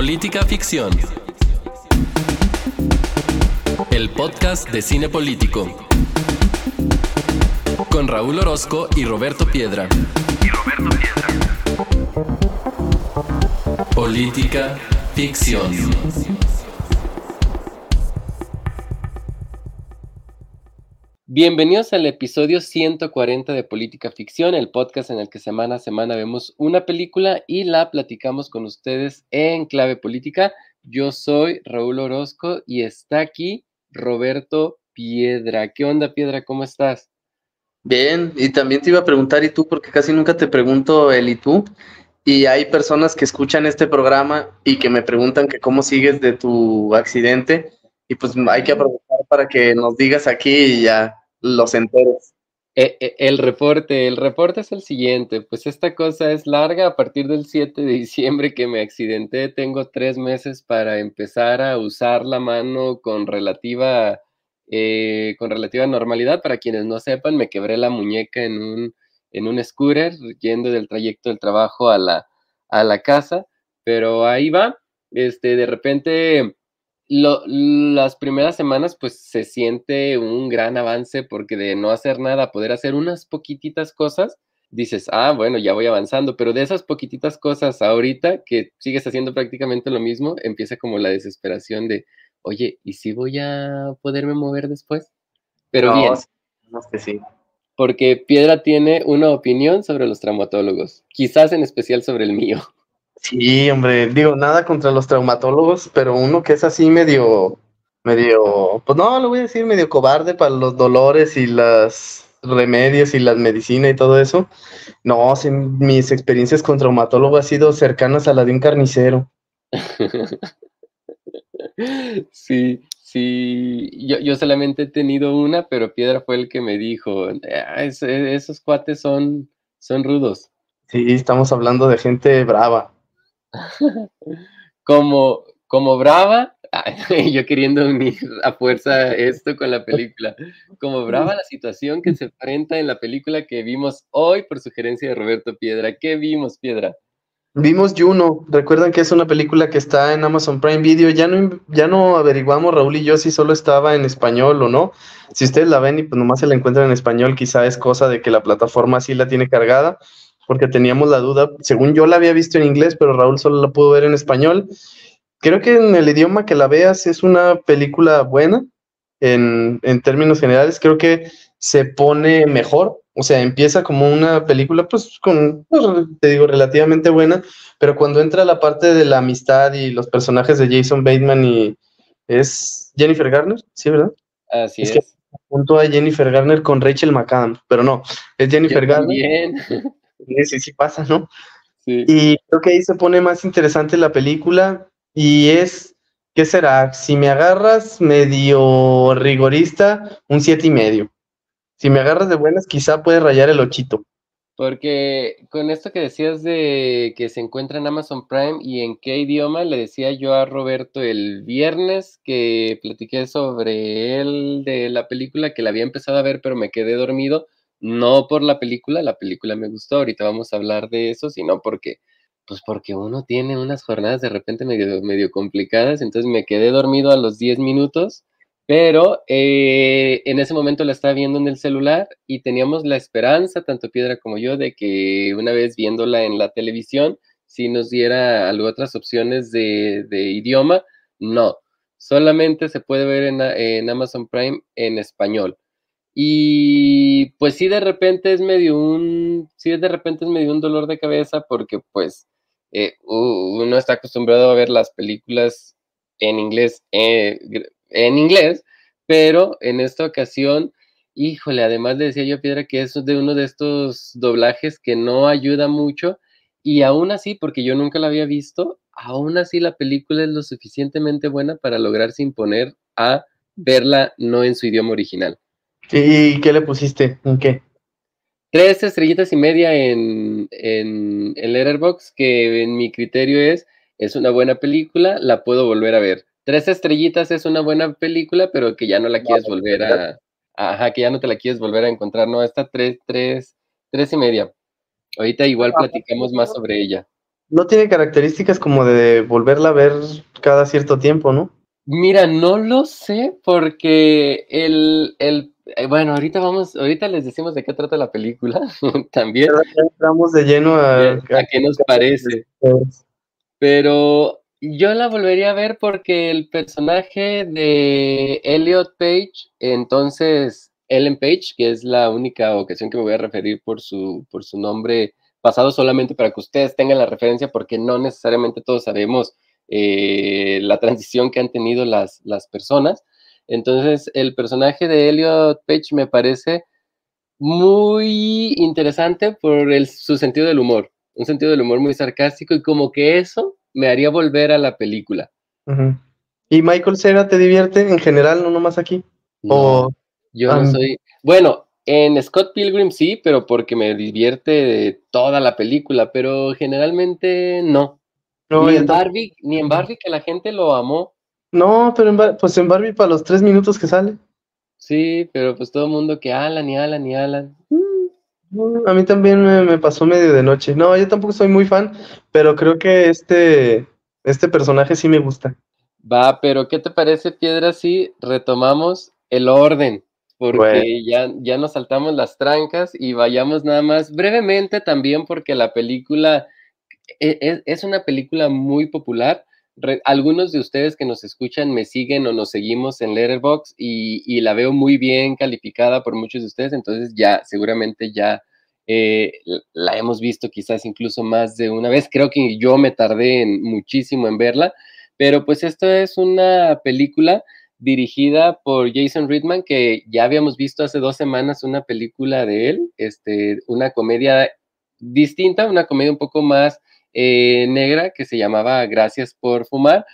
Política Ficción. El podcast de cine político. Con Raúl Orozco y Roberto Piedra. Y Roberto Piedra. Política Ficción. Bienvenidos al episodio 140 de Política Ficción, el podcast en el que semana a semana vemos una película y la platicamos con ustedes en clave política. Yo soy Raúl Orozco y está aquí Roberto Piedra. ¿Qué onda, Piedra? ¿Cómo estás? Bien, y también te iba a preguntar, ¿y tú? Porque casi nunca te pregunto el ¿y tú? Y hay personas que escuchan este programa y que me preguntan que cómo sigues de tu accidente. Y pues hay que aprovechar para que nos digas aquí y ya los enteros. E, e, el reporte, el reporte es el siguiente, pues esta cosa es larga, a partir del 7 de diciembre que me accidenté, tengo tres meses para empezar a usar la mano con relativa, eh, con relativa normalidad. Para quienes no sepan, me quebré la muñeca en un, en un scooter, yendo del trayecto del trabajo a la, a la casa, pero ahí va, este, de repente las primeras semanas pues se siente un gran avance porque de no hacer nada, poder hacer unas poquititas cosas, dices, ah, bueno, ya voy avanzando, pero de esas poquititas cosas ahorita que sigues haciendo prácticamente lo mismo, empieza como la desesperación de, oye, ¿y si voy a poderme mover después? Pero bien. que sí. Porque Piedra tiene una opinión sobre los traumatólogos, quizás en especial sobre el mío. Sí, hombre, digo, nada contra los traumatólogos, pero uno que es así medio, medio, pues no, lo voy a decir, medio cobarde para los dolores y los remedios y las medicinas y todo eso. No, mis experiencias con traumatólogo han sido cercanas a la de un carnicero. sí, sí, yo, yo solamente he tenido una, pero Piedra fue el que me dijo, ah, esos cuates son, son rudos. Sí, estamos hablando de gente brava. como, como Brava, yo queriendo unir a fuerza esto con la película, como Brava la situación que se enfrenta en la película que vimos hoy por sugerencia de Roberto Piedra. ¿Qué vimos, Piedra? Vimos Juno, recuerdan que es una película que está en Amazon Prime Video, ya no, ya no averiguamos Raúl y yo si solo estaba en español o no, si ustedes la ven y pues nomás se la encuentran en español, quizá es cosa de que la plataforma sí la tiene cargada, porque teníamos la duda, según yo la había visto en inglés, pero Raúl solo la pudo ver en español. Creo que en el idioma que la veas es una película buena, en, términos generales, creo que se pone mejor, o sea, empieza como una película, pues, con, pues, te digo, relativamente buena, pero cuando entra la parte de la amistad y los personajes de Jason Bateman y es Jennifer Garner, ¿sí, verdad? Así es. es. junto a Jennifer Garner con Rachel McAdams, pero no, es Jennifer Garner. Sí, sí pasa, ¿no? Y creo que ahí se pone más interesante la película y es, ¿qué será? Si me agarras medio rigorista, un siete y medio. Si me agarras de buenas, quizá puede rayar el ochito. Porque con esto que decías de que se encuentra en Amazon Prime y en qué idioma, le decía yo a Roberto el viernes que platiqué sobre él de la película que la había empezado a ver pero me quedé dormido no por la película, la película me gustó, ahorita vamos a hablar de eso, sino porque, pues porque uno tiene unas jornadas de repente medio, medio complicadas, entonces me quedé dormido a los 10 minutos, pero eh, en ese momento la estaba viendo en el celular y teníamos la esperanza, tanto Piedra como yo, de que una vez viéndola en la televisión, si nos diera otras opciones de, idioma, no, solamente se puede ver en Amazon Prime en español. Y pues sí, de repente es medio un, sí, de repente es medio un dolor de cabeza porque pues eh, uno está acostumbrado a ver las películas en inglés, eh, en inglés, pero en esta ocasión, híjole, además decía yo a Piedra que es de uno de estos doblajes que no ayuda mucho y aún así, porque yo nunca la había visto, aún así la película es lo suficientemente buena para lograrse imponer a verla no en su idioma original. ¿Y qué le pusiste? ¿En qué? Tres estrellitas y media en, en, en Letterboxd, que en mi criterio es, es una buena película, la puedo volver a ver. Tres estrellitas es una buena película, pero que ya no la quieres volver a... Ajá, que ya no te la quieres volver a encontrar. No, esta tres, tres, tres y media. Ahorita igual platicamos más sobre ella. no tiene características como de volverla a ver cada cierto tiempo, ¿no? Mira, no lo sé porque el, el bueno, ahorita vamos, ahorita les decimos de qué trata la película también. Entramos de lleno a, a qué nos parece. Pero yo la volvería a ver porque el personaje de Elliot Page, entonces Ellen Page, que es la única ocasión que me voy a referir por su, por su nombre pasado solamente para que ustedes tengan la referencia, porque no necesariamente todos sabemos eh, la transición que han tenido las, las personas. Entonces, el personaje de Elliot Page me parece muy interesante por el, su sentido del humor, un sentido del humor muy sarcástico y como que eso me haría volver a la película. ¿Y Michael Cera te divierte en general, no nomás aquí? No, yo no soy... Bueno, en Scott Pilgrim sí, pero porque me divierte toda la película, pero generalmente no. ni, en Barbie, ni en Barbie que la gente lo amó. No, pero en, pues en Barbie para los tres minutos que sale. Sí, pero pues todo el mundo que Alan y Alan y Alan. Mm, a mí también me, pasó medio de noche. No, yo tampoco soy muy fan, pero creo que este, este personaje sí me gusta. Va, pero ¿qué te parece, Piedra, si retomamos el orden? Porque ya, ya nos saltamos las trancas y vayamos nada más brevemente también porque la película e, e, es una película muy popular algunos de ustedes que nos escuchan me siguen o nos seguimos en Letterboxd y, y, la veo muy bien calificada por muchos de ustedes, entonces ya seguramente ya eh, la hemos visto quizás incluso más de una vez. Creo que yo me tardé muchísimo en verla, pero pues esto es una película dirigida por Jason Reitman, que ya habíamos visto hace dos semanas una película de él, este, una comedia distinta, una comedia un poco más eh, negra que se llamaba Gracias por fumar.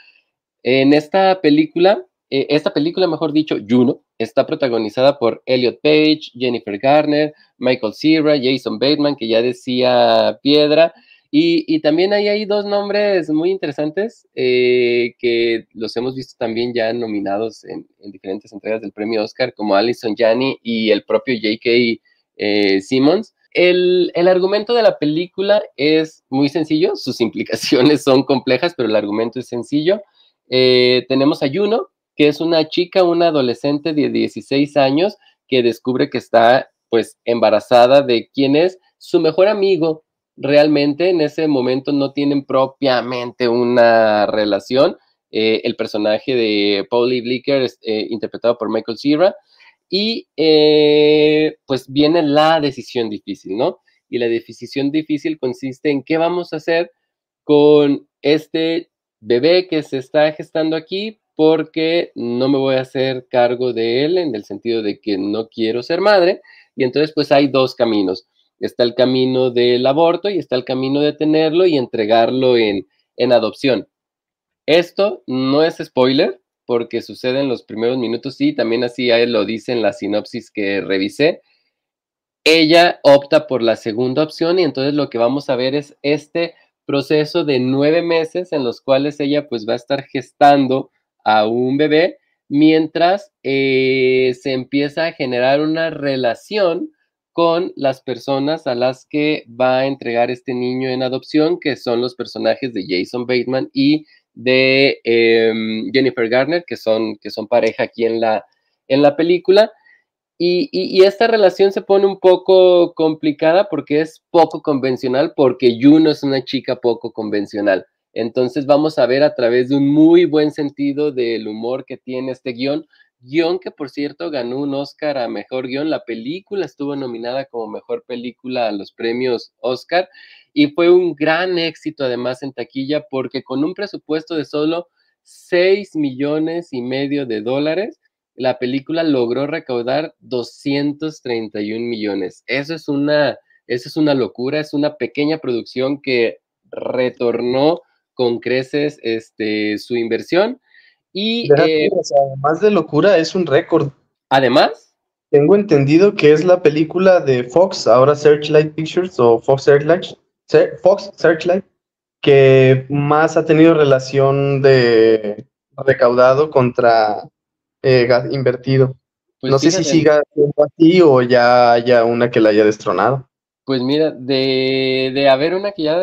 En esta película, eh, esta película, mejor dicho, Juno, está protagonizada por Elliot Page, Jennifer Garner, Michael Cera, Jason Bateman, que ya decía Piedra, y, también ahí hay dos nombres muy interesantes eh, que los hemos visto también ya nominados en, diferentes entregas del premio Oscar, como Alison Janney y el propio J.K. Simmons. El, argumento de la película es muy sencillo, sus implicaciones son complejas, pero el argumento es sencillo. Eh, tenemos a Juno, que es una chica, una adolescente de 16 años que descubre que está pues embarazada de quien es su mejor amigo. Realmente en ese momento no tienen propiamente una relación. Eh, el personaje de Paulie Blicker, eh, interpretado por Michael Cera, y eh, pues viene la decisión difícil, ¿no? Y la decisión difícil consiste en qué vamos a hacer con este bebé que se está gestando aquí porque no me voy a hacer cargo de él en el sentido de que no quiero ser madre. Y entonces pues hay dos caminos. Está el camino del aborto y está el camino de tenerlo y entregarlo en, en adopción. Esto no es spoiler, porque sucede en los primeros minutos y también así lo dice en la sinopsis que revisé. Ella opta por la segunda opción y entonces lo que vamos a ver es este proceso de nueve meses en los cuales ella pues va a estar gestando a un bebé mientras eh, se empieza a generar una relación con las personas a las que va a entregar este niño en adopción, que son los personajes de Jason Bateman y de em, Jennifer Garner, que son, que son pareja aquí en la, en la película. Y, esta relación se pone un poco complicada porque es poco convencional, porque Juno es una chica poco convencional. Entonces vamos a ver a través de un muy buen sentido del humor que tiene este guion, guion que por cierto ganó un Oscar a Mejor Guión, la película estuvo nominada como Mejor Película a los premios Oscar y fue un gran éxito además en taquilla porque con un presupuesto de solo 6 millones y medio de dólares, la película logró recaudar 231 millones. Eso es una, eso es una locura, es una pequeña producción que retornó con creces este, su inversión. Y eh, además de locura, es un récord. Además, tengo entendido que es la película de Fox, ahora Searchlight Pictures o Fox Searchlight, Fox Searchlight, que más ha tenido relación de recaudado contra eh, invertido. Pues no sé si siga siendo así o ya haya una que la haya destronado. Pues mira, de, haber una que ya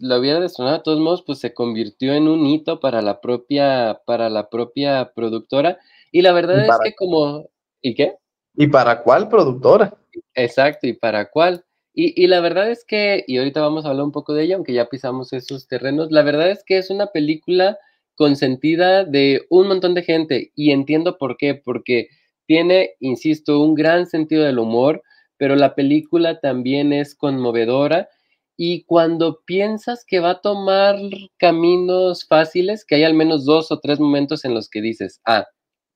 la hubiera destronado de todos modos, pues se convirtió en un hito para la propia, para la propia productora. Y la verdad es que como, ¿y qué? ¿Y para cuál productora? Exacto, ¿y para cuál? Y, la verdad es que, y ahorita vamos a hablar un poco de ella, aunque ya pisamos esos terrenos, la verdad es que es una película consentida de un montón de gente y entiendo por qué, porque tiene, insisto, un gran sentido del humor, pero la película también es conmovedora y cuando piensas que va a tomar caminos fáciles, que hay al menos dos o tres momentos en los que dices, ah,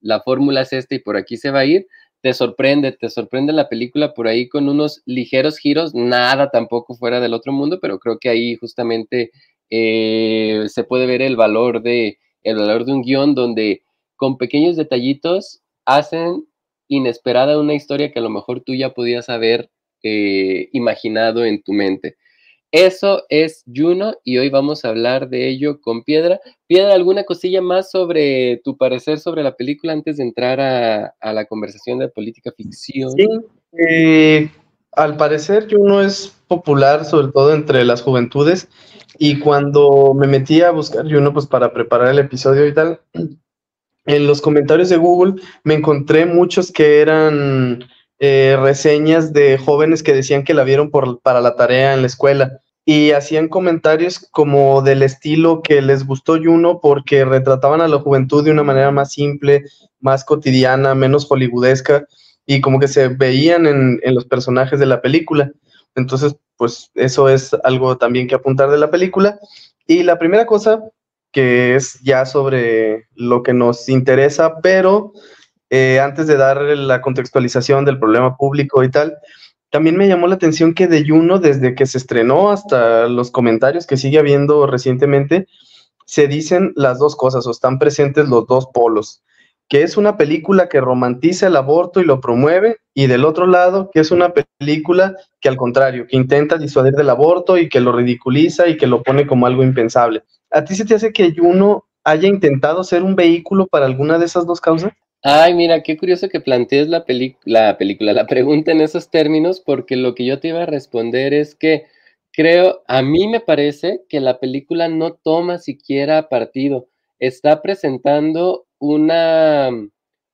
la fórmula es esta y por aquí se va a ir, te sorprende, te sorprende la película por ahí con unos ligeros giros, nada tampoco fuera del otro mundo, pero creo que ahí justamente eh, se puede ver el valor de el valor de un guion donde con pequeños detallitos hacen inesperada una historia que a lo mejor tú ya podías haber eh, imaginado en tu mente. Eso es Juno y hoy vamos a hablar de ello con Piedra. Piedra, ¿alguna cosilla más sobre tu parecer sobre la película antes de entrar a, la conversación de política ficción? Sí, eh, al parecer Juno es popular sobre todo entre las juventudes y cuando me metí a buscar Juno pues para preparar el episodio y tal, en los comentarios de Google me encontré muchos que eran eh, reseñas de jóvenes que decían que la vieron para la tarea en la escuela y hacían comentarios como del estilo que les gustó Juno porque retrataban a la juventud de una manera más simple, más cotidiana, menos hollywoodesca y como que se veían en, en los personajes de la película. Entonces, pues eso es algo también que apuntar de la película. Y la primera cosa que es ya sobre lo que nos interesa, pero eh, antes de dar la contextualización del problema público y tal, también me llamó la atención que de Juno, desde que se estrenó hasta los comentarios que sigue habiendo recientemente, se dicen las dos cosas o están presentes los dos polos, que es una película que romantiza el aborto y lo promueve, y del otro lado, que es una película que al contrario, que intenta disuadir del aborto y que lo ridiculiza y que lo pone como algo impensable. ¿A ti se te hace que Juno haya intentado ser un vehículo para alguna de esas dos causas? Ay, mira, qué curioso que plantees la, la película, la pregunta en esos términos, porque lo que yo te iba a responder es que creo, a mí me parece que la película no toma siquiera partido, está presentando una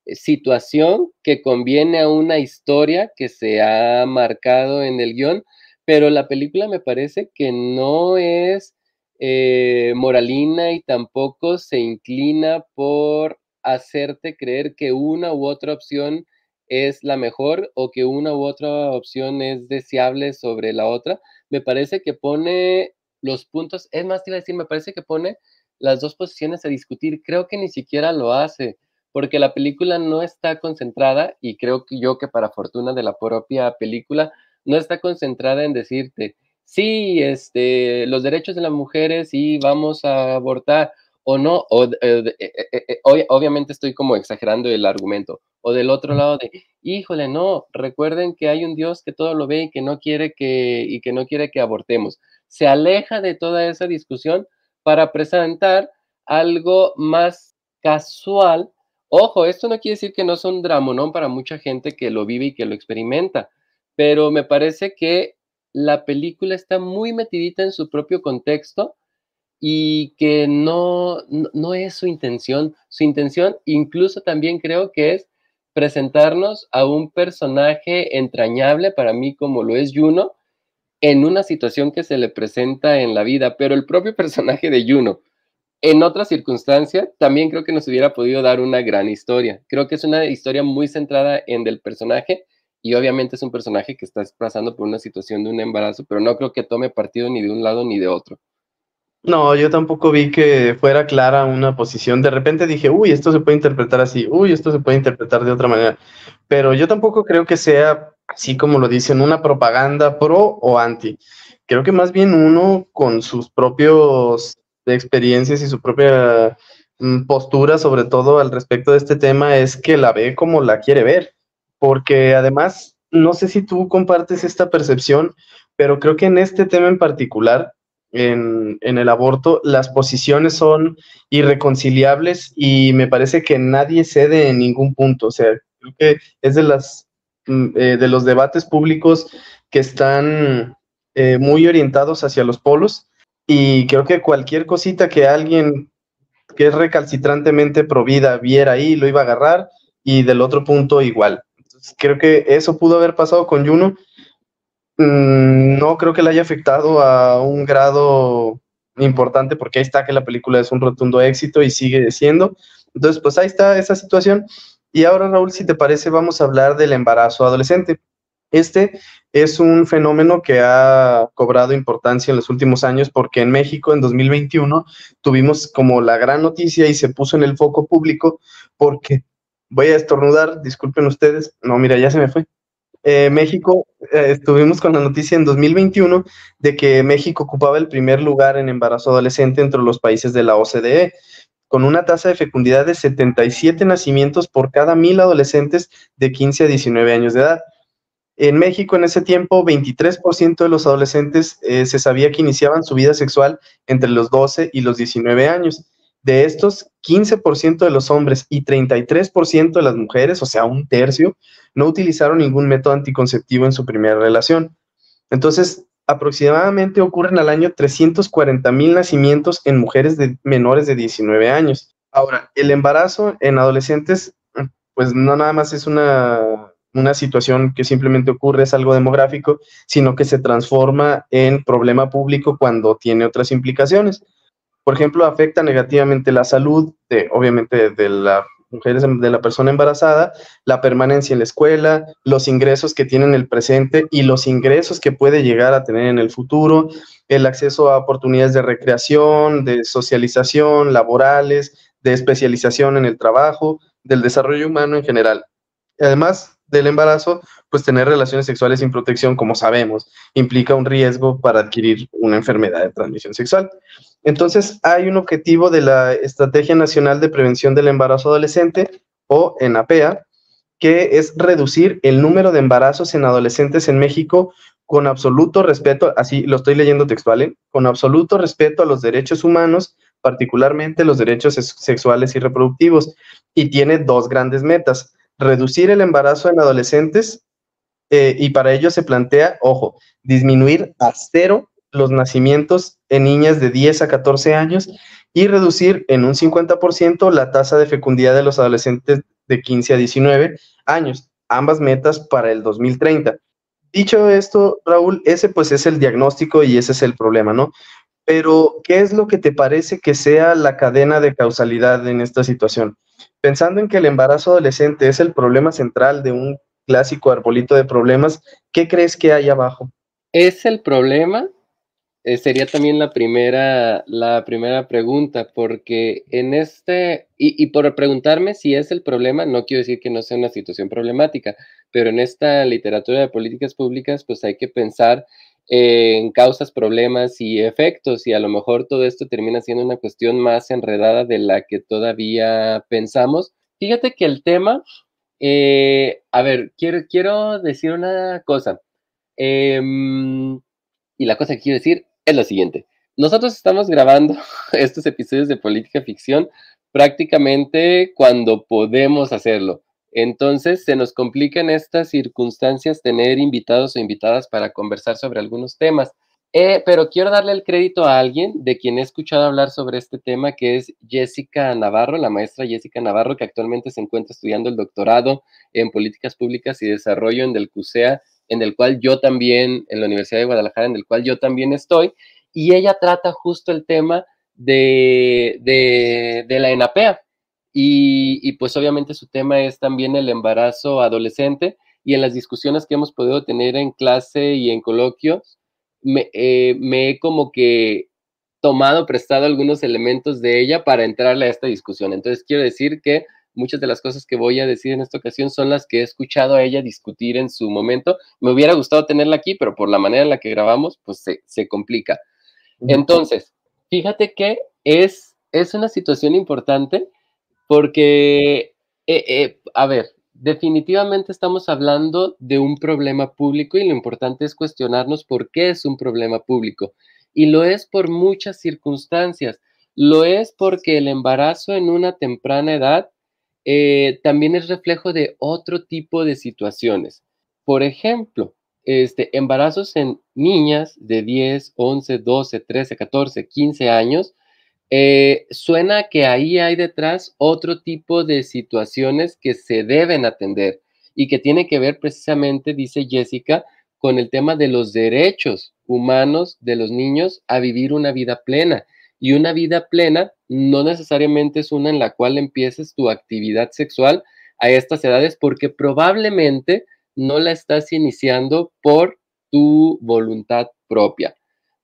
eh, situación que conviene a una historia que se ha marcado en el guion, pero la película me parece que no es eh, moralina y tampoco se inclina por hacerte creer que una u otra opción es la mejor o que una u otra opción es deseable sobre la otra. Me parece que pone los puntos, es más, te iba a decir, me parece que pone las dos posiciones a discutir. Creo que ni siquiera lo hace, porque la película no está concentrada, y creo que yo que para fortuna de la propia película, no está concentrada en decirte, sí, este, los derechos de las mujeres y vamos a abortar, o no, o, eh, eh, eh, obviamente estoy como exagerando el argumento, o del otro lado de, híjole, no, recuerden que hay un Dios que todo lo ve y que no quiere que, y que no quiere que abortemos. Se aleja de toda esa discusión para presentar algo más casual. Ojo, esto no quiere decir que no son dramonón para mucha gente que lo vive y que lo experimenta, pero me parece que la película está muy metidita en su propio contexto y que no, no, es su intención. Su intención incluso también creo que es presentarnos a un personaje entrañable para mí como lo es Juno en una situación que se le presenta en la vida, pero el propio personaje de Juno en otra circunstancia también creo que nos hubiera podido dar una gran historia. Creo que es una historia muy centrada en el personaje y obviamente es un personaje que está pasando por una situación de un embarazo, pero no creo que tome partido ni de un lado ni de otro. No, yo tampoco vi que fuera clara una posición. De repente dije, uy, esto se puede interpretar así, uy, esto se puede interpretar de otra manera. Pero yo tampoco creo que sea así como lo dicen, una propaganda pro o anti. Creo que más bien uno con sus propios experiencias y su propia mm, postura, sobre todo al respecto de este tema, es que la ve como la quiere ver. Porque además, no sé si tú compartes esta percepción, pero creo que en este tema en particular, en, el aborto, las posiciones son irreconciliables y me parece que nadie cede en ningún punto. O sea, creo que es de las mm, eh, de los debates públicos que están eh, muy orientados hacia los polos Y creo que cualquier cosita que alguien que es recalcitrantemente provida viera ahí, lo iba a agarrar y del otro punto igual. creo que eso pudo haber pasado con Juno. Mm, no creo que le haya afectado a un grado importante porque ahí está que la película es un rotundo éxito y sigue siendo. Entonces, pues ahí está esa situación. Y ahora, Raúl, si te parece, vamos a hablar del embarazo adolescente. Este es un fenómeno que ha cobrado importancia en los últimos años porque en México en 2021 tuvimos como la gran noticia y se puso en el foco público porque, voy a estornudar, disculpen ustedes, no, mira, ya se me fue. Eh, México, eh, estuvimos con la noticia en 2021 de que México ocupaba el primer lugar en embarazo adolescente entre los países de la OCDE, con una tasa de fecundidad de 77 nacimientos por cada mil adolescentes de 15 a 19 años de edad. En México en ese tiempo, 23% de los adolescentes eh, se sabía que iniciaban su vida sexual entre los 12 y los 19 años. De estos, 15% de los hombres y 33% de las mujeres, o sea, un tercio, no utilizaron ningún método anticonceptivo en su primera relación. Entonces, aproximadamente ocurren al año 340 mil nacimientos en mujeres de menores de 19 años. Ahora, el embarazo en adolescentes, pues no nada más es una una situación que simplemente ocurre, es algo demográfico, sino que se transforma en problema público cuando tiene otras implicaciones. Por ejemplo, afecta negativamente la salud, de, obviamente, de la mujeres de la persona embarazada, la permanencia en la escuela, los ingresos que tiene en el presente y los ingresos que puede llegar a tener en el futuro, el acceso a oportunidades de recreación, de socialización, laborales, de especialización en el trabajo, del desarrollo humano en general. Además, del embarazo, pues tener relaciones sexuales sin protección, como sabemos, implica un riesgo para adquirir una enfermedad de transmisión sexual. Entonces, hay un objetivo de la Estrategia Nacional de Prevención del Embarazo Adolescente, o ENAPEA, que es reducir el número de embarazos en adolescentes en México con absoluto respeto, así lo estoy leyendo textual, ¿eh? con absoluto respeto a los derechos humanos, particularmente los derechos sexuales y reproductivos, y tiene dos grandes metas reducir el embarazo en adolescentes eh, y para ello se plantea, ojo, disminuir a cero los nacimientos en niñas de 10 a 14 años y reducir en un 50% la tasa de fecundidad de los adolescentes de 15 a 19 años, ambas metas para el 2030. Dicho esto, Raúl, ese pues es el diagnóstico y ese es el problema, ¿no? Pero, ¿qué es lo que te parece que sea la cadena de causalidad en esta situación? Pensando en que el embarazo adolescente es el problema central de un clásico arbolito de problemas, ¿qué crees que hay abajo? ¿Es el problema? Eh, sería también la primera, la primera pregunta, porque en este, y, y, por preguntarme si es el problema, no quiero decir que no sea una situación problemática, pero en esta literatura de políticas públicas, pues hay que pensar en causas, problemas y efectos, y a lo mejor todo esto termina siendo una cuestión más enredada de la que todavía pensamos. Fíjate que el tema, eh, a ver, quiero, quiero decir una cosa, em, y la cosa que quiero decir es la siguiente. Nosotros estamos grabando estos episodios de política ficción prácticamente cuando podemos hacerlo. Entonces, se nos complica en estas circunstancias tener invitados o invitadas para conversar sobre algunos temas. Eh, pero quiero darle el crédito a alguien de quien he escuchado hablar sobre este tema, que es Jessica Navarro, la maestra Jessica Navarro, que actualmente se encuentra estudiando el doctorado en políticas públicas y desarrollo en el CUSEA, en el cual yo también, en la Universidad de Guadalajara, en el cual yo también estoy, y ella trata justo el tema de, de, de la ENAPEA, y, pues obviamente su tema es también el embarazo adolescente y en las discusiones que hemos podido tener en clase y en coloquios, me, eh, me he como que tomado, prestado algunos elementos de ella para entrarle a esta discusión. Entonces quiero decir que muchas de las cosas que voy a decir en esta ocasión son las que he escuchado a ella discutir en su momento. Me hubiera gustado tenerla aquí, pero por la manera en la que grabamos, pues se, se complica. Entonces, fíjate que es, es una situación importante porque, eh, eh, a ver, definitivamente estamos hablando de un problema público y lo importante es cuestionarnos por qué es un problema público. Y lo es por muchas circunstancias. Lo es porque el embarazo en una temprana edad eh, también es reflejo de otro tipo de situaciones. Por ejemplo, este, embarazos en niñas de 10, 11, 12, 13, 14, 15 años, eh, suena que ahí hay detrás otro tipo de situaciones que se deben atender y que tiene que ver precisamente, dice Jessica, con el tema de los derechos humanos de los niños a vivir una vida plena. Y una vida plena no necesariamente es una en la cual empieces tu actividad sexual a estas edades porque probablemente no la estás iniciando por tu voluntad propia.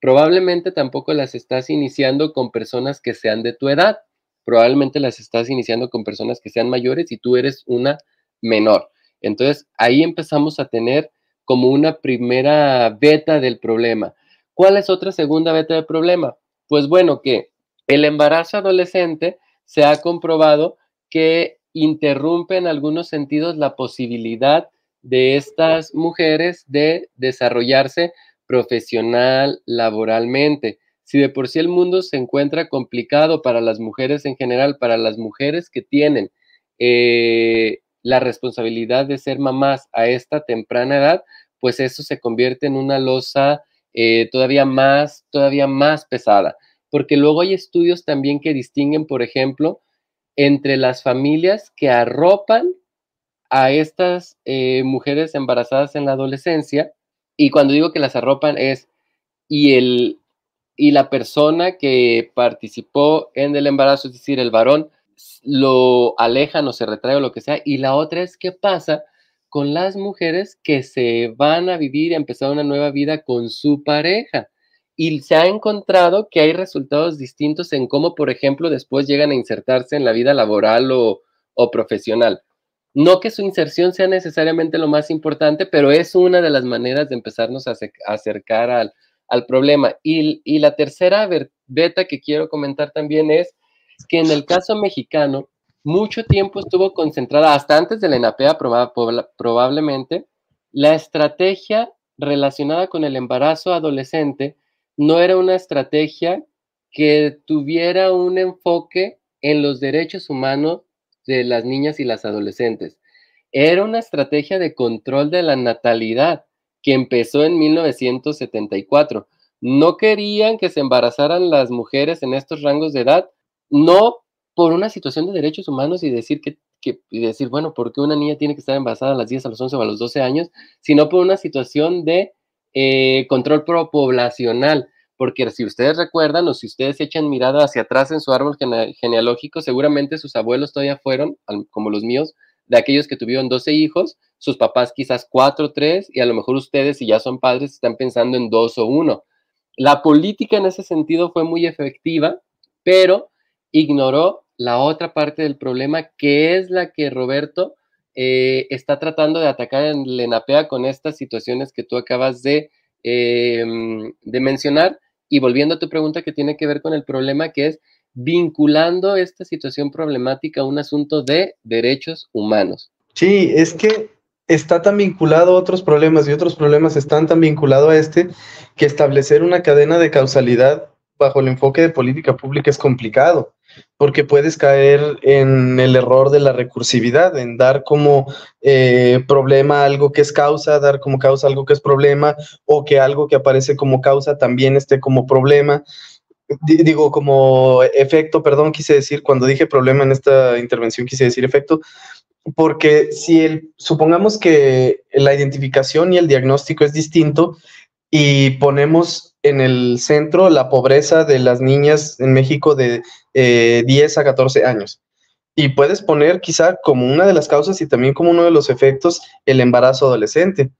Probablemente tampoco las estás iniciando con personas que sean de tu edad. Probablemente las estás iniciando con personas que sean mayores y tú eres una menor. Entonces ahí empezamos a tener como una primera beta del problema. ¿Cuál es otra segunda beta del problema? Pues bueno, que el embarazo adolescente se ha comprobado que interrumpe en algunos sentidos la posibilidad de estas mujeres de desarrollarse profesional, laboralmente. Si de por sí el mundo se encuentra complicado para las mujeres en general, para las mujeres que tienen eh, la responsabilidad de ser mamás a esta temprana edad, pues eso se convierte en una losa eh, todavía más, todavía más pesada. Porque luego hay estudios también que distinguen, por ejemplo, entre las familias que arropan a estas eh, mujeres embarazadas en la adolescencia, y cuando digo que las arropan es, y, el, y la persona que participó en el embarazo, es decir, el varón, lo alejan o se retrae o lo que sea, y la otra es qué pasa con las mujeres que se van a vivir y a empezar una nueva vida con su pareja. Y se ha encontrado que hay resultados distintos en cómo, por ejemplo, después llegan a insertarse en la vida laboral o, o profesional. No que su inserción sea necesariamente lo más importante, pero es una de las maneras de empezarnos a, acercar al, problema. Y, la tercera beta que quiero comentar también es que en el caso mexicano, mucho tiempo estuvo concentrada, hasta antes de la ENAPEA probablemente, la estrategia relacionada con el embarazo adolescente no era una estrategia que tuviera un enfoque en los derechos humanos de las niñas y las adolescentes. Era una estrategia de control de la natalidad que empezó en 1974. No querían que se embarazaran las mujeres en estos rangos de edad, no por una situación de derechos humanos y decir que, decir, bueno, ¿por qué una niña tiene que estar embarazada a las 10, a los 11 o a los 12 años? Sino por una situación de eh, control poblacional porque si ustedes recuerdan o si ustedes echan mirada hacia atrás en su árbol genealógico, seguramente sus abuelos todavía fueron, como los míos, de aquellos que tuvieron 12 hijos, sus papás quizás 4, 3, y a lo mejor ustedes, si ya son padres, están pensando en 2 o 1. La política en ese sentido fue muy efectiva, pero ignoró la otra parte del problema, que es la que Roberto eh, está tratando de atacar en Lenapea con estas situaciones que tú acabas de, em, de mencionar, y volviendo a tu pregunta que tiene que ver con el problema, que es vinculando esta situación problemática a un asunto de derechos humanos. Sí, es que está tan vinculado a otros problemas y otros problemas están tan vinculados a este que establecer una cadena de causalidad bajo el enfoque de política pública es complicado porque puedes caer en el error de la recursividad, en dar como eh, problema algo que es causa, dar como causa algo que es problema, o que algo que aparece como causa también esté como problema. digo, como efecto, perdón, quise decir, cuando dije problema en esta intervención, quise decir efecto, porque si el, supongamos que la identificación y el diagnóstico es distinto y ponemos en el centro la pobreza de las niñas en México de 10 eh, a 14 años. Y puedes poner quizá como una de las causas y también como uno de los efectos el embarazo adolescente.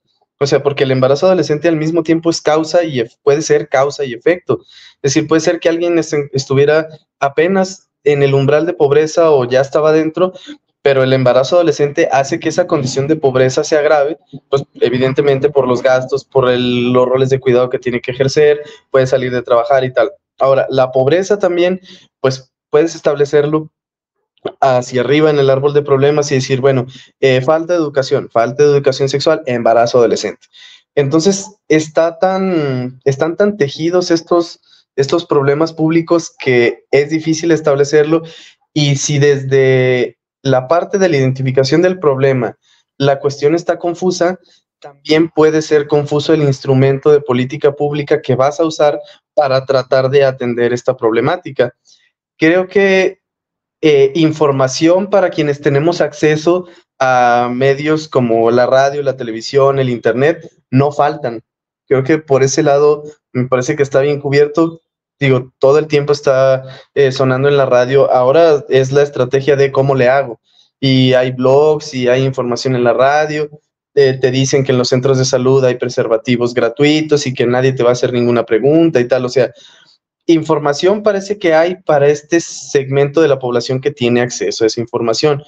O sea, porque el embarazo adolescente al mismo tiempo es causa y puede ser causa y efecto. Es decir, puede ser que alguien estuviera apenas en el umbral de pobreza o ya estaba dentro, pero el embarazo adolescente hace que esa condición de pobreza se agrave, pues evidentemente por los gastos, por los roles de cuidado que tiene que ejercer, puede salir de trabajar y tal. Ahora, la pobreza también, pues puedes establecerlo hacia arriba en el árbol de problemas y decir, bueno, eh, falta de educación, falta de educación sexual, embarazo adolescente. Entonces, está tan, están tan tejidos estos, estos problemas públicos que es difícil establecerlo y si desde la parte de la identificación del problema, la cuestión está confusa, también puede ser confuso el instrumento de política pública que vas a usar para tratar de atender esta problemática. Creo que eh, información para quienes tenemos acceso a medios como la radio, la televisión, el Internet, no faltan. Creo que por ese lado me parece que está bien cubierto. Digo, todo el tiempo está eh, sonando en la radio. Ahora es la estrategia de cómo le hago. Y hay blogs y hay información en la radio. Te dicen que en los centros de salud hay preservativos gratuitos y que nadie te va a hacer ninguna pregunta y tal. O sea, información parece que hay para este segmento de la población que tiene acceso a esa información.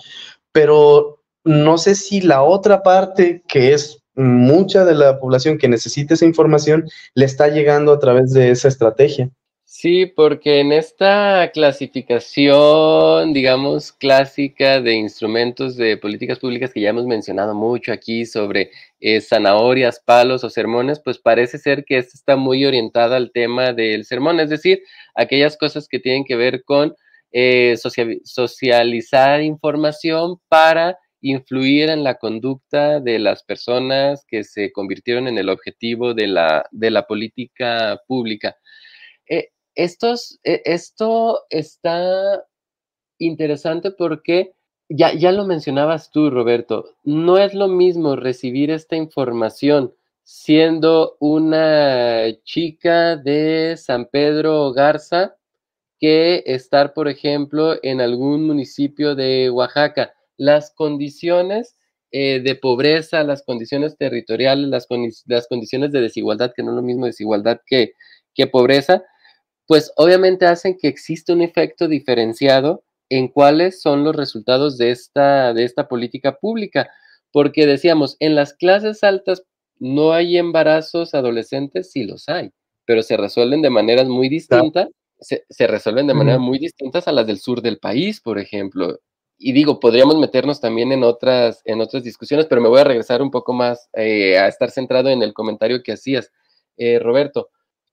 Pero no sé si la otra parte, que es mucha de la población que necesita esa información, le está llegando a través de esa estrategia. Sí, porque en esta clasificación, digamos, clásica de instrumentos de políticas públicas que ya hemos mencionado mucho aquí sobre eh, zanahorias, palos o sermones, pues parece ser que esta está muy orientada al tema del sermón, es decir, aquellas cosas que tienen que ver con eh, socializar información para influir en la conducta de las personas que se convirtieron en el objetivo de la, de la política pública. Estos, eh, esto está interesante porque ya, ya lo mencionabas tú, Roberto, no es lo mismo recibir esta información siendo una chica de San Pedro Garza que estar, por ejemplo, en algún municipio de Oaxaca. Las condiciones eh, de pobreza, las condiciones territoriales, las, las, condiciones de desigualdad, que no es lo mismo desigualdad que, que pobreza, pues obviamente hacen que exista un efecto diferenciado en cuáles son los resultados de esta, de esta política pública. Porque decíamos, en las clases altas no hay embarazos adolescentes, sí los hay, pero se resuelven de maneras muy distintas, se, se, resuelven de maneras muy distintas a las del sur del país, por ejemplo. Y digo, podríamos meternos también en otras, en otras discusiones, pero me voy a regresar un poco más eh, a estar centrado en el comentario que hacías, eh, Roberto,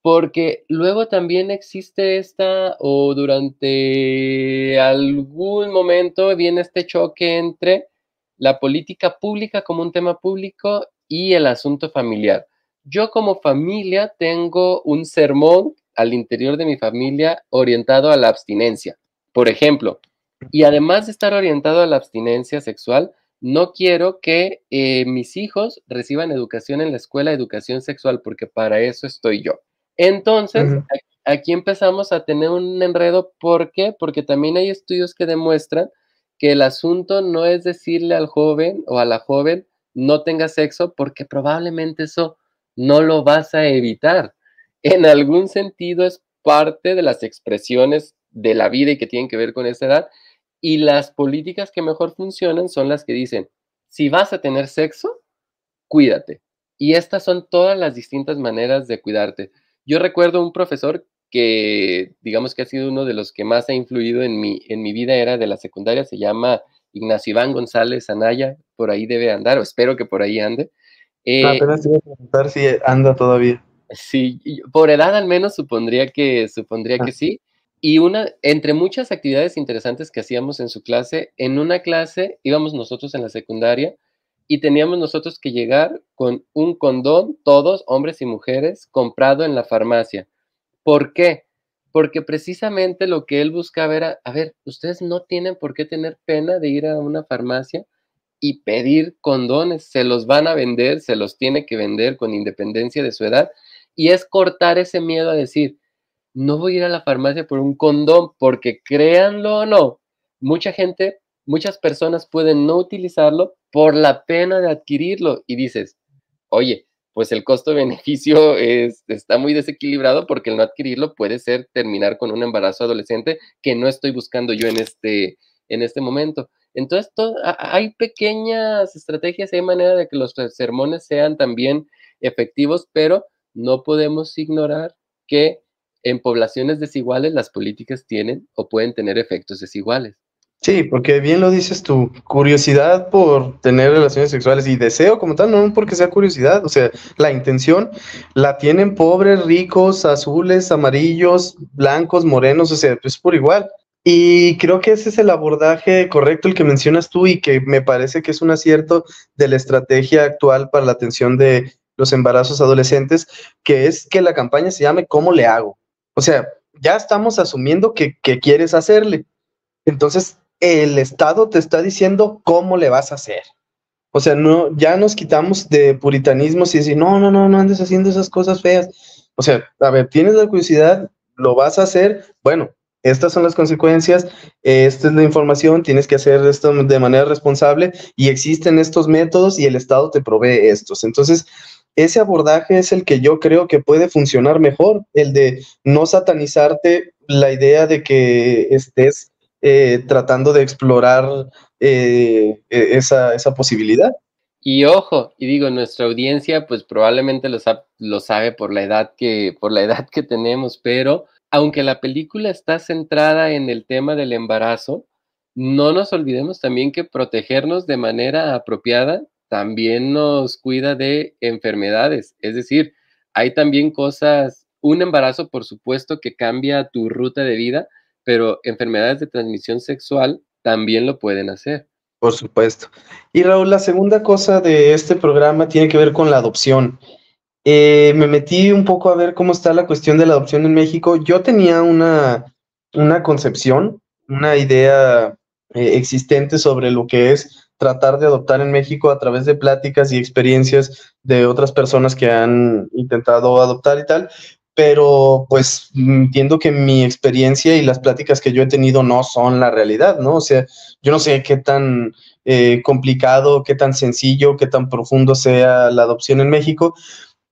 porque luego también existe esta, o durante algún momento viene este choque entre la política pública como un tema público y el asunto familiar. Yo como familia tengo un sermón al interior de mi familia orientado a la abstinencia. Por ejemplo, y además de estar orientado a la abstinencia sexual, no quiero que eh, mis hijos reciban educación en la escuela, educación sexual, porque para eso estoy yo. Entonces, aquí, empezamos a tener un enredo. ¿Por qué? Porque también hay estudios que demuestran que el asunto no es decirle al joven o a la joven no tenga sexo, porque probablemente eso no lo vas a evitar. En algún sentido es parte de las expresiones de la vida y que tienen que ver con esa edad y las políticas que mejor funcionan son las que dicen, si vas a tener sexo, cuídate. Y estas son todas las distintas maneras de cuidarte. Yo recuerdo un profesor que, digamos que ha sido uno de los que más ha influido en mi, en mi vida, era de la secundaria, se llama Ignacio Iván González Anaya, por ahí debe andar, o espero que por ahí ande. Eh, apenas te voy a preguntar si anda todavía. Sí, por edad al menos supondría que, supondría que ah. sí. Y una, entre muchas actividades interesantes que hacíamos en su clase, en una clase íbamos nosotros en la secundaria y teníamos nosotros que llegar con un condón, todos, hombres y mujeres, comprado en la farmacia. ¿Por qué? Porque precisamente lo que él buscaba era, a ver, ustedes no tienen por qué tener pena de ir a una farmacia y pedir condones, se los van a vender, se los tiene que vender con independencia de su edad, y es cortar ese miedo a decir, no voy a ir a la farmacia por un condón, porque créanlo o no, mucha gente, muchas personas pueden no utilizarlo por la pena de adquirirlo y dices, oye, pues el costo-beneficio está muy desequilibrado porque el no adquirirlo puede ser terminar con un embarazo adolescente que no estoy buscando yo en este, en este momento. Entonces, hay pequeñas estrategias, hay manera de que los sermones sean también efectivos, pero no podemos ignorar que en poblaciones desiguales las políticas tienen o pueden tener efectos desiguales. Sí, porque bien lo dices tú, curiosidad por tener relaciones sexuales y deseo como tal, no porque sea curiosidad, o sea, la intención la tienen pobres, ricos, azules, amarillos, blancos, morenos, o sea, es por igual. Y creo que ese es el abordaje correcto, el que mencionas tú, y que me parece que es un acierto de la estrategia actual para la atención de los embarazos adolescentes, que es que la campaña se llame ¿Cómo le hago? O sea, ya estamos asumiendo que, que quieres hacerle. Entonces, el Estado te está diciendo cómo le vas a hacer. O sea, no, ya nos quitamos de puritanismos y decir, no, no, no, no andes haciendo esas cosas feas. O sea, a ver, tienes la curiosidad, lo vas a hacer, bueno, estas son las consecuencias, esta es la información, tienes que hacer esto de manera responsable y existen estos métodos y el Estado te provee estos. Entonces, ese abordaje es el que yo creo que puede funcionar mejor, el de no satanizarte la idea de que estés eh, tratando de explorar eh, e-, esa, esa, posibilidad. Y ojo, y digo, nuestra audiencia pues probablemente lo, lo sabe por la, edad que, por la edad que tenemos, pero aunque la película está centrada en el tema del embarazo, no nos olvidemos también que protegernos de manera apropiada también nos cuida de enfermedades. Es decir, hay también cosas, un embarazo por supuesto que cambia tu ruta de vida, pero enfermedades de transmisión sexual también lo pueden hacer. Por supuesto. Y Raúl, la segunda cosa de este programa tiene que ver con la adopción. Eh, me metí un poco a ver cómo está la cuestión de la adopción en México. Yo tenía una, una concepción, una idea eh, existente sobre lo que es tratar de adoptar en México a través de pláticas y experiencias de otras personas que han intentado adoptar y tal, pero pues entiendo que mi experiencia y las pláticas que yo he tenido no son la realidad, ¿no? O sea, yo no sé qué tan eh, complicado, qué tan sencillo, qué tan profundo sea la adopción en México.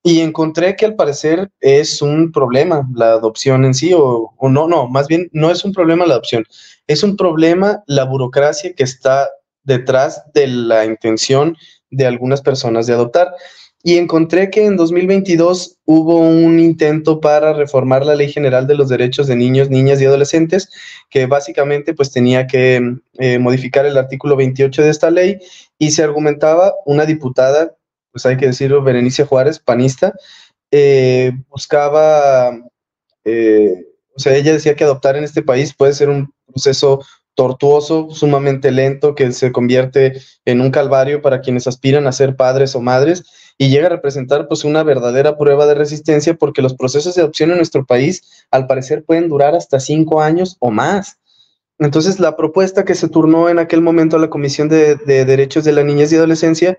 Y encontré que al parecer es un problema la adopción en sí, o, o no, no, más bien no es un problema la adopción, es un problema la burocracia que está detrás de la intención de algunas personas de adoptar y encontré que en 2022 hubo un intento para reformar la Ley General de los Derechos de Niños, Niñas y Adolescentes, que básicamente pues tenía que eh, modificar el artículo 28 de esta ley y se argumentaba una diputada, pues hay que decirlo, Berenice Juárez, panista, eh, buscaba, eh, o sea, ella decía que adoptar en este país puede ser un proceso tortuoso, sumamente lento, que se convierte en un calvario para quienes aspiran a ser padres o madres y llega a representar pues una verdadera prueba de resistencia porque los procesos de adopción en nuestro país al parecer pueden durar hasta cinco años o más. Entonces la propuesta que se turnó en aquel momento a la Comisión de, Derechos de la Niñez y Adolescencia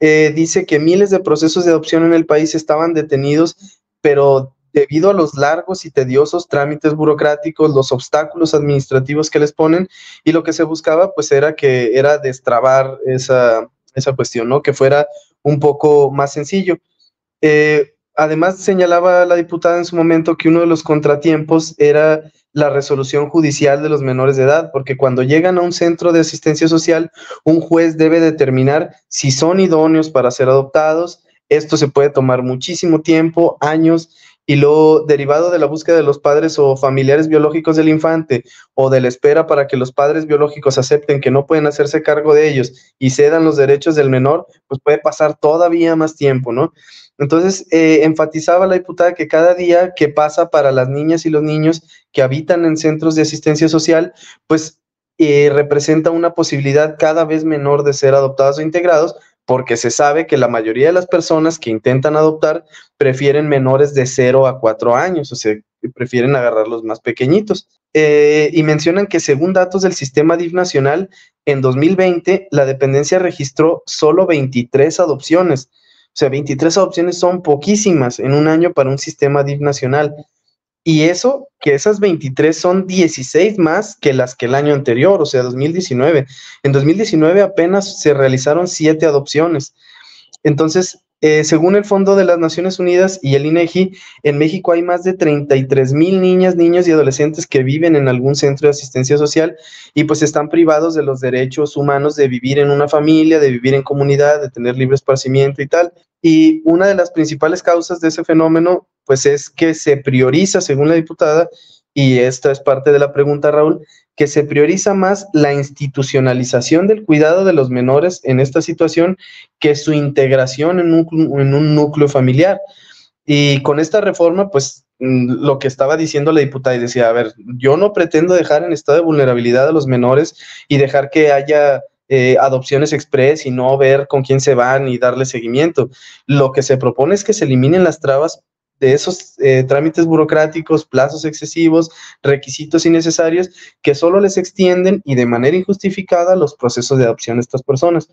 eh, dice que miles de procesos de adopción en el país estaban detenidos, pero debido a los largos y tediosos trámites burocráticos, los obstáculos administrativos que les ponen, y lo que se buscaba pues era que era destrabar esa, esa cuestión, ¿no? Que fuera un poco más sencillo. Eh, además, señalaba la diputada en su momento que uno de los contratiempos era la resolución judicial de los menores de edad, porque cuando llegan a un centro de asistencia social, un juez debe determinar si son idóneos para ser adoptados. Esto se puede tomar muchísimo tiempo, años, y lo derivado de la búsqueda de los padres o familiares biológicos del infante o de la espera para que los padres biológicos acepten que no pueden hacerse cargo de ellos y cedan los derechos del menor, pues puede pasar todavía más tiempo, ¿no? Entonces, eh, enfatizaba la diputada que cada día que pasa para las niñas y los niños que habitan en centros de asistencia social, pues eh, representa una posibilidad cada vez menor de ser adoptados o integrados, porque se sabe que la mayoría de las personas que intentan adoptar prefieren menores de 0 a 4 años, o sea, prefieren agarrar los más pequeñitos. Eh, y mencionan que según datos del sistema DIF nacional, en 2020 la dependencia registró solo 23 adopciones. O sea, 23 adopciones son poquísimas en un año para un sistema DIF nacional. Y eso, que esas 23 son 16 más que las que el año anterior, o sea, 2019. En 2019 apenas se realizaron 7 adopciones. Entonces, eh, según el Fondo de las Naciones Unidas y el INEGI, en México hay más de 33 mil niñas, niños y adolescentes que viven en algún centro de asistencia social y pues están privados de los derechos humanos de vivir en una familia, de vivir en comunidad, de tener libre esparcimiento y tal. Y una de las principales causas de ese fenómeno pues es que se prioriza, según la diputada, y esta es parte de la pregunta, Raúl, que se prioriza más la institucionalización del cuidado de los menores en esta situación que su integración en un, en un núcleo familiar. Y con esta reforma, pues mm, lo que estaba diciendo la diputada y decía, a ver, yo no pretendo dejar en estado de vulnerabilidad a los menores y dejar que haya eh, adopciones express y no ver con quién se van y darle seguimiento. Lo que se propone es que se eliminen las trabas de esos eh, trámites burocráticos, plazos excesivos, requisitos innecesarios que solo les extienden y de manera injustificada los procesos de adopción de estas personas.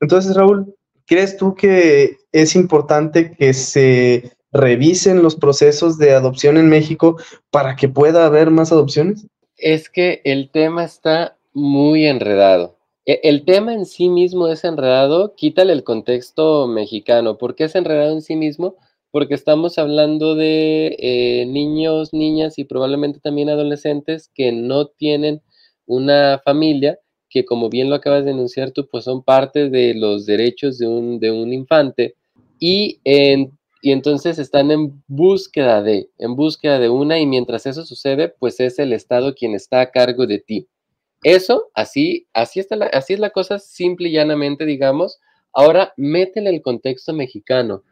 Entonces, Raúl, ¿crees tú que es importante que se revisen los procesos de adopción en México para que pueda haber más adopciones? Es que el tema está muy enredado. E, el tema en sí mismo es enredado, quítale el contexto mexicano. ¿Por qué es enredado en sí mismo? Porque estamos hablando de eh, niños, niñas y probablemente también adolescentes que no tienen una familia, que como bien lo acabas de denunciar tú, pues son parte de los derechos de un, de un infante y, y entonces están en búsqueda de, en búsqueda de una y mientras eso sucede, pues es el Estado quien está a cargo de ti. Eso, así, así, está así es la cosa simple y llanamente, digamos. Ahora, métele el contexto mexicano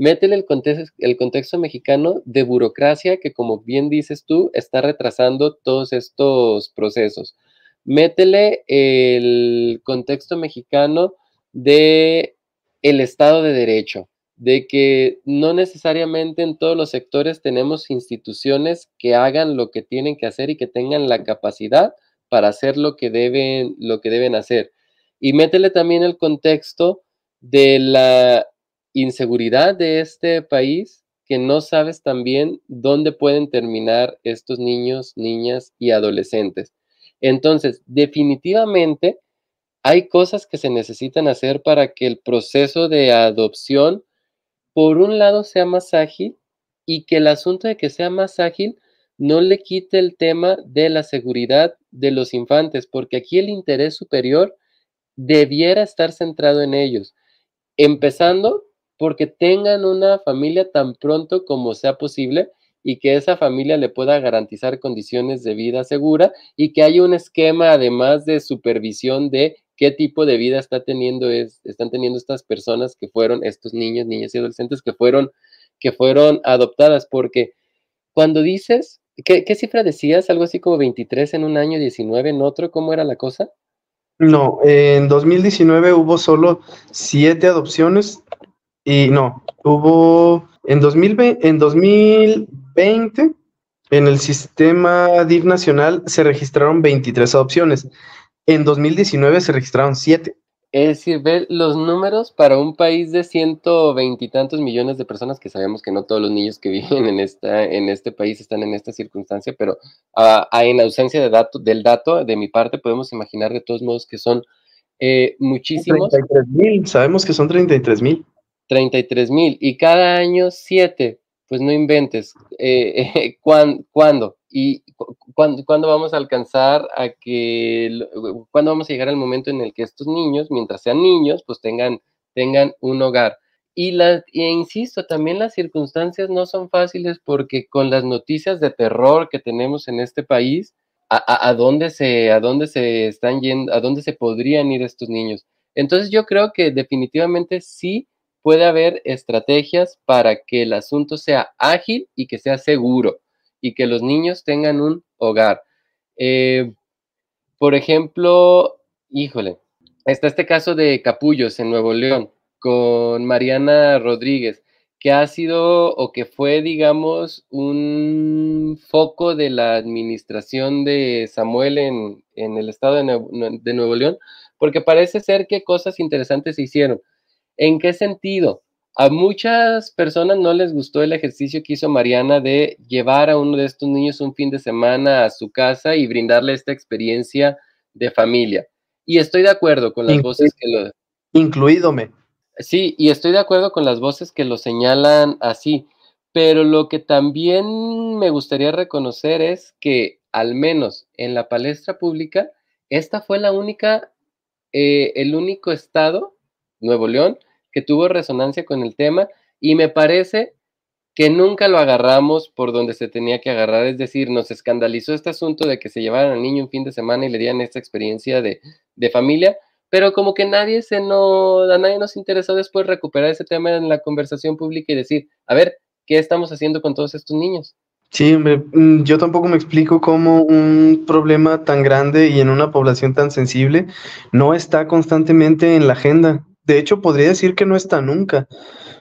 métele el contexto, mexicano de burocracia que, como bien dices tú, está retrasando todos estos procesos. Métele el contexto mexicano de el Estado de Derecho, de que no necesariamente en todos los sectores tenemos instituciones que hagan lo que tienen que hacer y que tengan la capacidad para hacer lo que deben, lo que deben hacer. Y métele también el contexto de la inseguridad de este país que no sabes también dónde pueden terminar estos niños, niñas y adolescentes. Entonces, definitivamente hay cosas que se necesitan hacer para que el proceso de adopción, por un lado, sea más ágil y que el asunto de que sea más ágil no le quite el tema de la seguridad de los infantes, porque aquí el interés superior debiera estar centrado en ellos, empezando porque tengan una familia tan pronto como sea posible y que esa familia le pueda garantizar condiciones de vida segura y que haya un esquema además de supervisión de qué tipo de vida está teniendo es, están teniendo estas personas que fueron estos niños, niñas y adolescentes que fueron que fueron adoptadas porque cuando dices ¿qué, qué cifra decías? Algo así como 23 en un año, 19 en otro, ¿cómo era la cosa? No, en 2019 hubo solo siete adopciones y no, hubo en, 2020, en 2020, en el sistema DIF nacional se registraron 23 adopciones. En 2019 se registraron 7. Es decir, ver los números para un país de ciento veintitantos millones de personas, que sabemos que no todos los niños que viven en, esta, en este país están en esta circunstancia, pero uh, en ausencia de dato, del dato, de mi parte, podemos imaginar de todos modos que son eh, muchísimos. 33 mil, sabemos que son 33 mil. 33 mil y cada año 7, pues no inventes. Eh, ¿Cuándo? ¿Y ¿cuándo, vamos a alcanzar a que, cuándo vamos a llegar al momento en el que estos niños, mientras sean niños, pues tengan, tengan un hogar? Y, la, insisto, también las circunstancias no son fáciles porque con las noticias de terror que tenemos en este país, a, a, dónde se, a dónde se están yendo, a dónde se podrían ir estos niños. Entonces yo creo que definitivamente sí puede haber estrategias para que el asunto sea ágil y que sea seguro y que los niños tengan un hogar. Eh, por ejemplo, híjole, está este caso de Capullos en Nuevo León con Mariana Rodríguez, que ha sido o que fue, digamos, un foco de la administración de Samuel en, el estado de Nuevo León, porque parece ser que cosas interesantes se hicieron. ¿En qué sentido? A muchas personas no les gustó el ejercicio que hizo Mariana de llevar a uno de estos niños un fin de semana a su casa y brindarle esta experiencia de familia. Y estoy de acuerdo con las voces que lo... Incluídome. Sí, y estoy de acuerdo con las voces que lo señalan así, pero lo que también me gustaría reconocer es que al menos en la palestra pública, esta fue la única, eh, el único estado, Nuevo León, que tuvo resonancia con el tema y me parece que nunca lo agarramos por donde se tenía que agarrar, es decir, nos escandalizó este asunto de que se llevaran al niño un fin de semana y le dieran esta experiencia de, familia, pero como que nadie se no, a nadie nos interesó después recuperar ese tema en la conversación pública y decir, a ver, ¿qué estamos haciendo con todos estos niños? Sí, hombre, mm, yo tampoco me explico cómo un problema tan grande y en una población tan sensible no está constantemente en la agenda. De hecho, podría decir que no está nunca.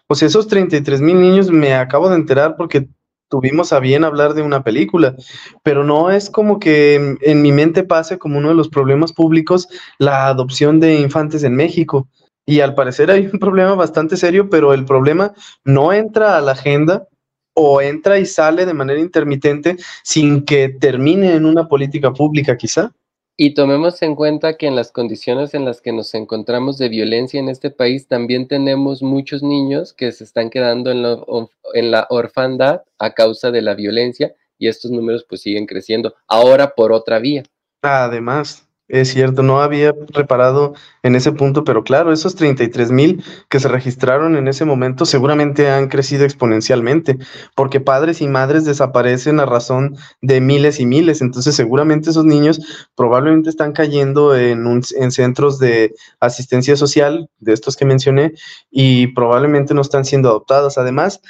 O sea, esos 33 mil niños me acabo de enterar porque tuvimos a bien hablar de una película, pero no es como que en, mi mente pase como uno de los problemas públicos la adopción de infantes en México. Y al parecer hay un problema bastante serio, pero el problema no entra a la agenda o entra y sale de manera intermitente sin que termine en una política pública quizá. Y tomemos en cuenta que en las condiciones en las que nos encontramos de violencia en este país, también tenemos muchos niños que se están quedando en, en la orfandad a causa de la violencia y estos números pues siguen creciendo, ahora por otra vía. Además, es cierto, no había reparado en ese punto, pero claro, esos 33 mil que se registraron en ese momento seguramente han crecido exponencialmente, porque padres y madres desaparecen a razón de miles y miles. Entonces, seguramente esos niños probablemente están cayendo en, un, en centros de asistencia social, de estos que mencioné, y probablemente no están siendo adoptados. Además,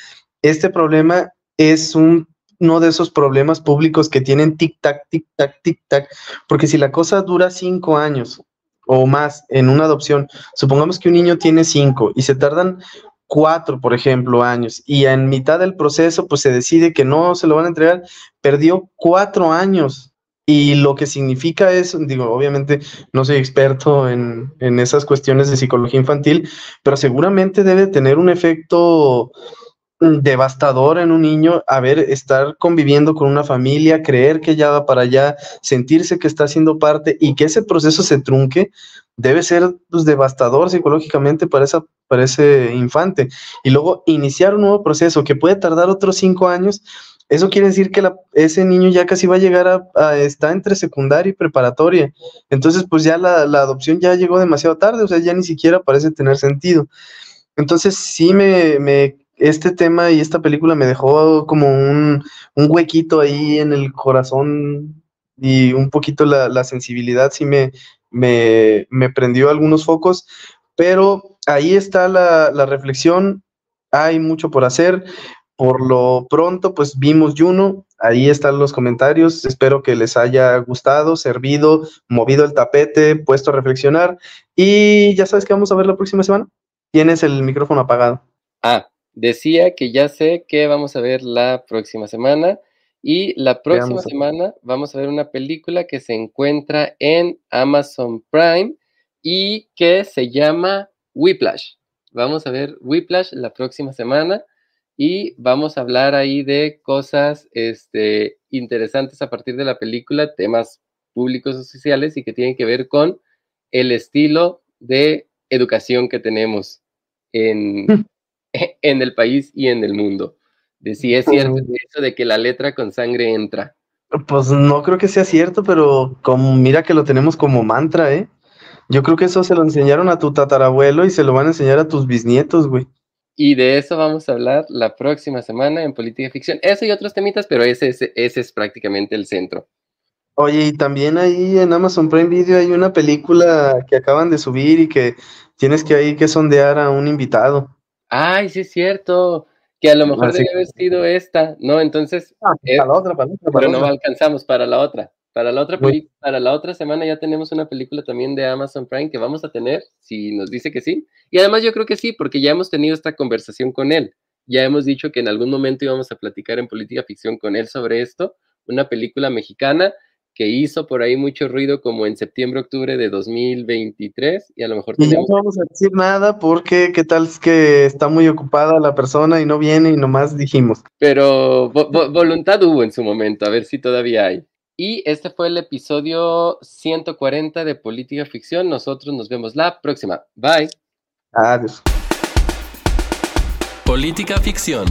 este problema es un uno de esos problemas públicos que tienen tic-tac, tic-tac, tic-tac, porque si la cosa dura cinco años o más en una adopción, supongamos que un niño tiene cinco y se tardan cuatro, por ejemplo, años, y en mitad del proceso, pues se decide que no se lo van a entregar, perdió cuatro años. Y lo que significa es, digo, obviamente no soy experto en, en esas cuestiones de psicología infantil, pero seguramente debe tener un efecto devastador en un niño, a ver, estar conviviendo con una familia, creer que ya va para allá, sentirse que está haciendo parte y que ese proceso se trunque, debe ser pues, devastador psicológicamente para, esa, para ese infante. Y luego iniciar un nuevo proceso que puede tardar otros cinco años, eso quiere decir que ese niño ya casi va a llegar a, a, está entre secundaria y preparatoria. Entonces, pues ya la, la adopción ya llegó demasiado tarde, o sea, ya ni siquiera parece tener sentido. Entonces, sí me este tema y esta película me dejó como un, huequito ahí en el corazón y un poquito la, sensibilidad sí me, me, prendió algunos focos, pero ahí está la, la, reflexión, hay mucho por hacer. Por lo pronto, pues vimos Juno, ahí están los comentarios, espero que les haya gustado, servido, movido el tapete, puesto a reflexionar y ya sabes que vamos a ver la próxima semana. Tienes el micrófono apagado. Ah, decía que ya sé que vamos a ver la próxima semana y la próxima semana vamos a ver una película que se encuentra en Amazon Prime y que se llama Whiplash. Vamos a ver Whiplash la próxima semana y vamos a hablar ahí de cosas este, interesantes a partir de la película, temas públicos o sociales y que tienen que ver con el estilo de educación que tenemos en, en el país y en el mundo. De si es cierto eso de que la letra con sangre entra. Pues no creo que sea cierto, pero como mira que lo tenemos como mantra, ¿eh? Yo creo que eso se lo enseñaron a tu tatarabuelo y se lo van a enseñar a tus bisnietos, güey. Y de eso vamos a hablar la próxima semana en Política Ficción. Eso y otros temitas, pero ese, ese, ese es prácticamente el centro. Oye, y también ahí en Amazon Prime Video hay una película que acaban de subir y que tienes que ahí que sondear a un invitado. Ay, sí es cierto, que a lo mejor debe haber sido esta, ¿no? Entonces, ah, para la otra, para otra, pero no alcanzamos para la otra. Para la otra para la otra semana ya tenemos una película también de Amazon Prime que vamos a tener, si nos dice que sí. Y además yo creo que sí, porque ya hemos tenido esta conversación con él. Ya hemos dicho que en algún momento íbamos a platicar en política ficción con él sobre esto, una película mexicana que hizo por ahí mucho ruido como en septiembre, octubre de 2023 y a lo mejor tenemos... no vamos a decir nada porque qué tal es que está muy ocupada la persona y no viene y nomás dijimos. Pero voluntad hubo en su momento, a ver si todavía hay. Y este fue el episodio 140 de Política Ficción. Nosotros nos vemos la próxima. Bye. Adiós. Política Ficción.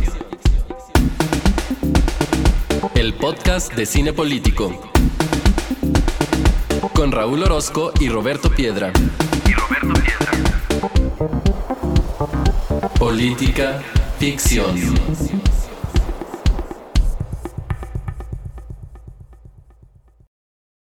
El podcast de cine político con Raúl Orozco y Roberto Piedra. Y Roberto Piedra. Política ficción.